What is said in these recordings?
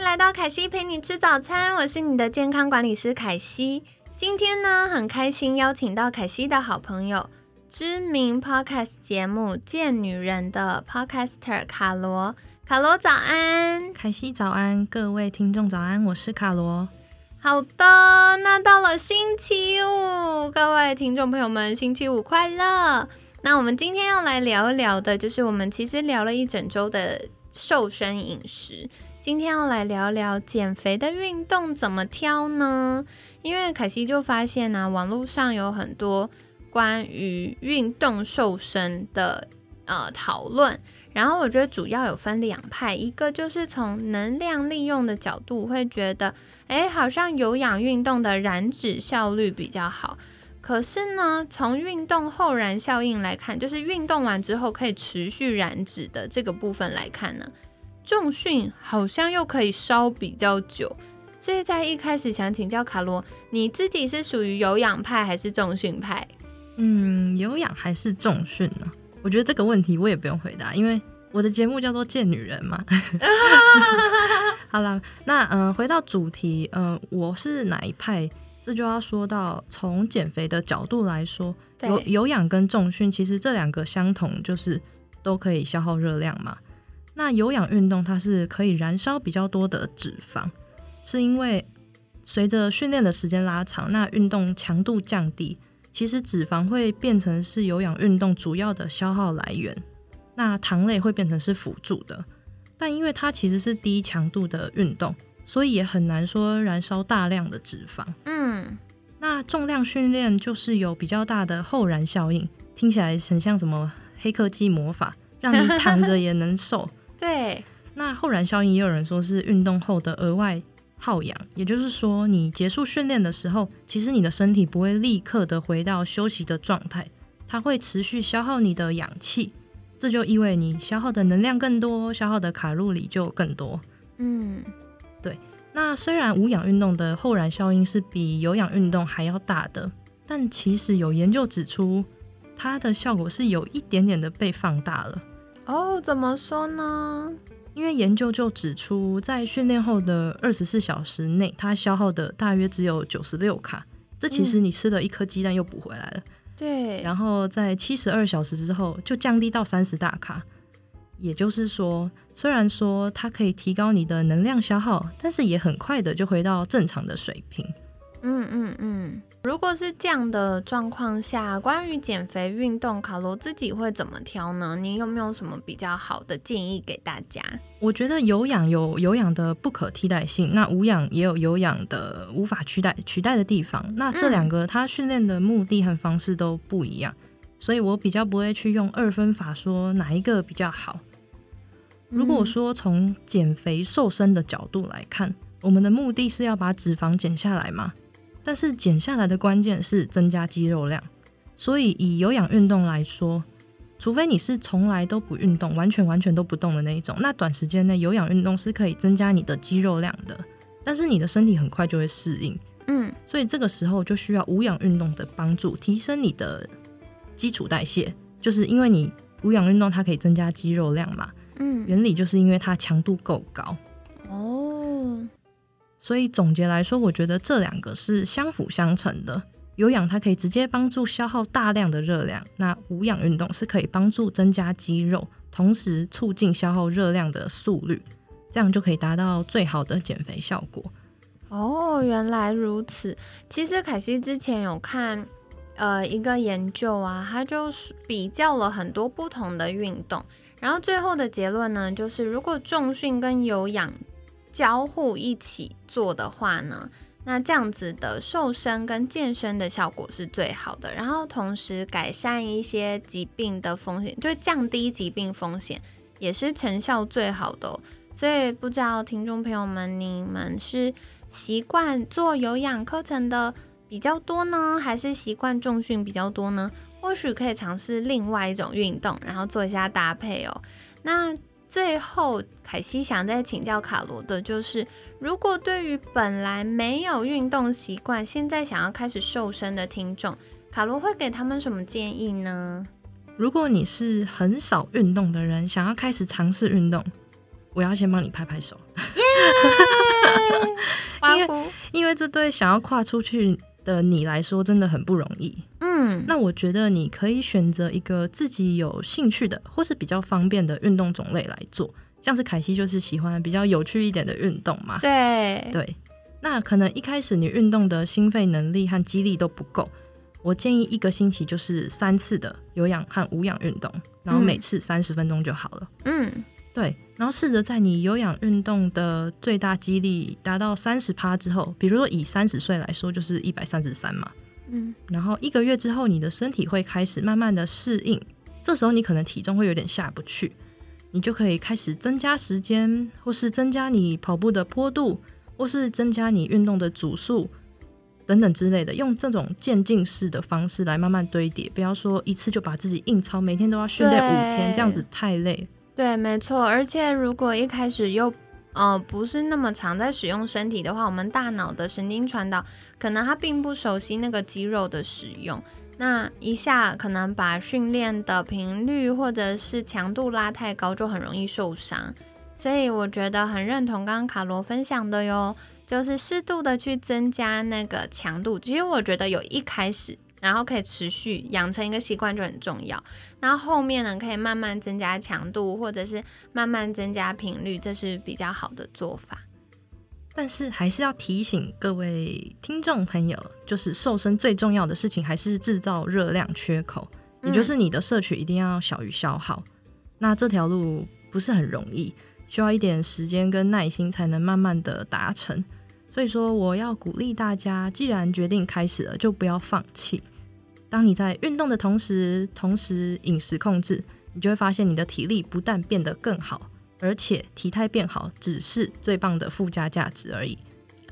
迎来到凯西陪你吃早餐，我是你的健康管理师凯西。今天呢，很开心邀请到凯西的好朋友，知名 Podcast 节目《贱女人》的 Podcaster 卡罗。卡罗早安，凯西早安，各位听众早安，我是卡罗。好的，那到了星期五，各位听众朋友们，星期五快乐。那我们今天要来聊一聊的，就是我们其实聊了一整周的瘦身饮食。今天要来聊聊减肥的运动怎么挑呢？因为凯西就发现呢，网络上有很多关于运动瘦身的呃讨论，然后我觉得主要有分两派，一个就是从能量利用的角度会觉得，哎，好像有氧运动的燃脂效率比较好。可是呢，从运动后燃效应来看，就是运动完之后可以持续燃脂的这个部分来看呢。重训好像又可以烧比较久，所以在一开始想请教卡罗，你自己是属于有氧派还是重训派？嗯，有氧还是重训呢？我觉得这个问题我也不用回答，因为我的节目叫做《贱女人》嘛。好了，那嗯，回到主题，嗯，我是哪一派？这就要说到从减肥的角度来说，有有氧跟重训其实这两个相同，就是都可以消耗热量嘛。那有氧运动它是可以燃烧比较多的脂肪，是因为随着训练的时间拉长，那运动强度降低，其实脂肪会变成是有氧运动主要的消耗来源，那糖类会变成是辅助的。但因为它其实是低强度的运动，所以也很难说燃烧大量的脂肪。嗯，那重量训练就是有比较大的后燃效应，听起来很像什么黑科技魔法，让你躺着也能瘦。对，那后燃效应也有人说是运动后的额外耗氧，也就是说，你结束训练的时候，其实你的身体不会立刻的回到休息的状态，它会持续消耗你的氧气，这就意味你消耗的能量更多，消耗的卡路里就更多。嗯，对。那虽然无氧运动的后燃效应是比有氧运动还要大的，但其实有研究指出，它的效果是有一点点的被放大了。哦，怎么说呢？因为研究就指出，在训练后的二十四小时内，它消耗的大约只有九十六卡。这其实你吃了一颗鸡蛋又补回来了。对。然后在七十二小时之后，就降低到三十大卡。也就是说，虽然说它可以提高你的能量消耗，但是也很快的就回到正常的水平。嗯嗯嗯。如果是这样的状况下，关于减肥运动，卡罗自己会怎么挑呢？你有没有什么比较好的建议给大家？我觉得有氧有有氧的不可替代性，那无氧也有有氧的无法取代取代的地方。那这两个它训练的目的和方式都不一样，所以我比较不会去用二分法说哪一个比较好。如果说从减肥瘦身的角度来看，我们的目的是要把脂肪减下来嘛？但是减下来的关键是增加肌肉量，所以以有氧运动来说，除非你是从来都不运动，完全完全都不动的那一种，那短时间内有氧运动是可以增加你的肌肉量的，但是你的身体很快就会适应，嗯，所以这个时候就需要无氧运动的帮助，提升你的基础代谢，就是因为你无氧运动它可以增加肌肉量嘛，嗯，原理就是因为它强度够高，哦。所以总结来说，我觉得这两个是相辅相成的。有氧它可以直接帮助消耗大量的热量，那无氧运动是可以帮助增加肌肉，同时促进消耗热量的速率，这样就可以达到最好的减肥效果。哦，原来如此。其实凯西之前有看呃一个研究啊，它就是比较了很多不同的运动，然后最后的结论呢，就是如果重训跟有氧交互一起做的话呢，那这样子的瘦身跟健身的效果是最好的，然后同时改善一些疾病的风险，就降低疾病风险，也是成效最好的。所以不知道听众朋友们，你们是习惯做有氧课程的比较多呢，还是习惯重训比较多呢？或许可以尝试另外一种运动，然后做一下搭配哦。那最后，凯西想再请教卡罗的，就是如果对于本来没有运动习惯，现在想要开始瘦身的听众，卡罗会给他们什么建议呢？如果你是很少运动的人，想要开始尝试运动，我要先帮你拍拍手，耶！因为因为这对想要跨出去的你来说真的很不容易。嗯，那我觉得你可以选择一个自己有兴趣的，或是比较方便的运动种类来做。像是凯西就是喜欢比较有趣一点的运动嘛。对对，那可能一开始你运动的心肺能力和肌力都不够，我建议一个星期就是三次的有氧和无氧运动，然后每次三十分钟就好了。嗯，对，然后试着在你有氧运动的最大肌力达到三十趴之后，比如说以三十岁来说，就是一百三十三嘛。嗯，然后一个月之后，你的身体会开始慢慢的适应，这时候你可能体重会有点下不去，你就可以开始增加时间，或是增加你跑步的坡度，或是增加你运动的组数等等之类的，用这种渐进式的方式来慢慢堆叠，不要说一次就把自己硬操，每天都要训练五天，这样子太累。对，没错，而且如果一开始又呃，不是那么常在使用身体的话，我们大脑的神经传导可能它并不熟悉那个肌肉的使用，那一下可能把训练的频率或者是强度拉太高，就很容易受伤。所以我觉得很认同刚刚卡罗分享的哟，就是适度的去增加那个强度。其实我觉得有一开始。然后可以持续养成一个习惯就很重要。那后面呢，可以慢慢增加强度，或者是慢慢增加频率，这是比较好的做法。但是还是要提醒各位听众朋友，就是瘦身最重要的事情还是制造热量缺口，也就是你的摄取一定要小于消耗。那这条路不是很容易，需要一点时间跟耐心才能慢慢的达成。所以说，我要鼓励大家，既然决定开始了，就不要放弃。当你在运动的同时，同时饮食控制，你就会发现你的体力不但变得更好，而且体态变好只是最棒的附加价值而已。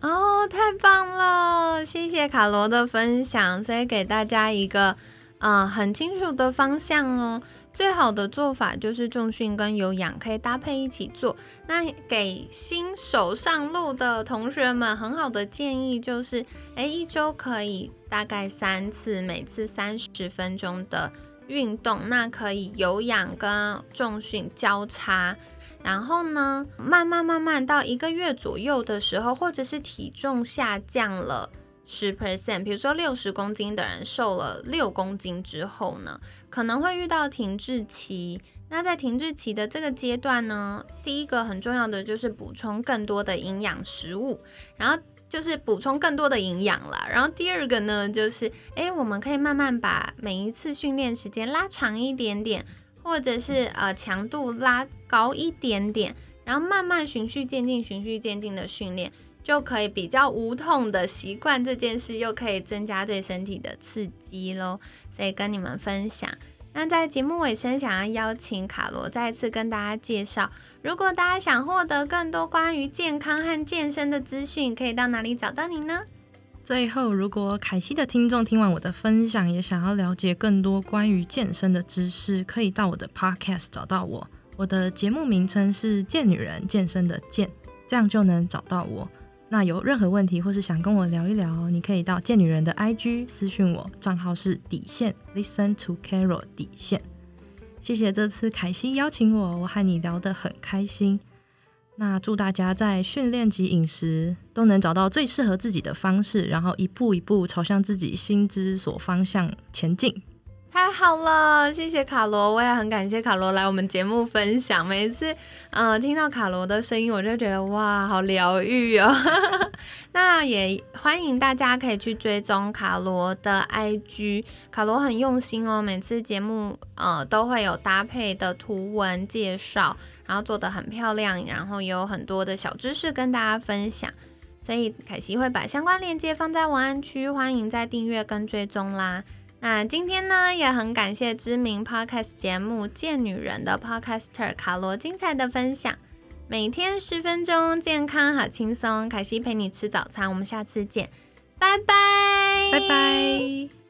哦，太棒了！谢谢卡罗的分享，所以给大家一个嗯很清楚的方向哦。最好的做法就是重训跟有氧可以搭配一起做。那给新手上路的同学们很好的建议就是，诶，一周可以大概三次，每次三十分钟的运动，那可以有氧跟重训交叉。然后呢，慢慢慢慢到一个月左右的时候，或者是体重下降了。十 percent，比如说六十公斤的人瘦了六公斤之后呢，可能会遇到停滞期。那在停滞期的这个阶段呢，第一个很重要的就是补充更多的营养食物，然后就是补充更多的营养啦。然后第二个呢，就是诶，我们可以慢慢把每一次训练时间拉长一点点，或者是呃强度拉高一点点，然后慢慢循序渐进、循序渐进的训练。就可以比较无痛的习惯这件事，又可以增加对身体的刺激喽。所以跟你们分享。那在节目尾声，想要邀请卡罗再次跟大家介绍，如果大家想获得更多关于健康和健身的资讯，可以到哪里找到你呢？最后，如果凯西的听众听完我的分享，也想要了解更多关于健身的知识，可以到我的 Podcast 找到我。我的节目名称是“健女人健身”的“健”，这样就能找到我。那有任何问题或是想跟我聊一聊，你可以到贱女人的 IG 私讯我，账号是底线 Listen to Carol 底线。谢谢这次凯西邀请我，我和你聊得很开心。那祝大家在训练及饮食都能找到最适合自己的方式，然后一步一步朝向自己心之所方向前进。太好了，谢谢卡罗，我也很感谢卡罗来我们节目分享。每次，嗯，听到卡罗的声音，我就觉得哇，好疗愈哦。那也欢迎大家可以去追踪卡罗的 IG，卡罗很用心哦，每次节目呃都会有搭配的图文介绍，然后做的很漂亮，然后也有很多的小知识跟大家分享。所以凯西会把相关链接放在文案区，欢迎再订阅跟追踪啦。那今天呢，也很感谢知名 podcast 节目《贱女人》的 podcaster 卡罗精彩的分享。每天十分钟，健康好轻松。凯西陪你吃早餐，我们下次见，拜拜，拜拜。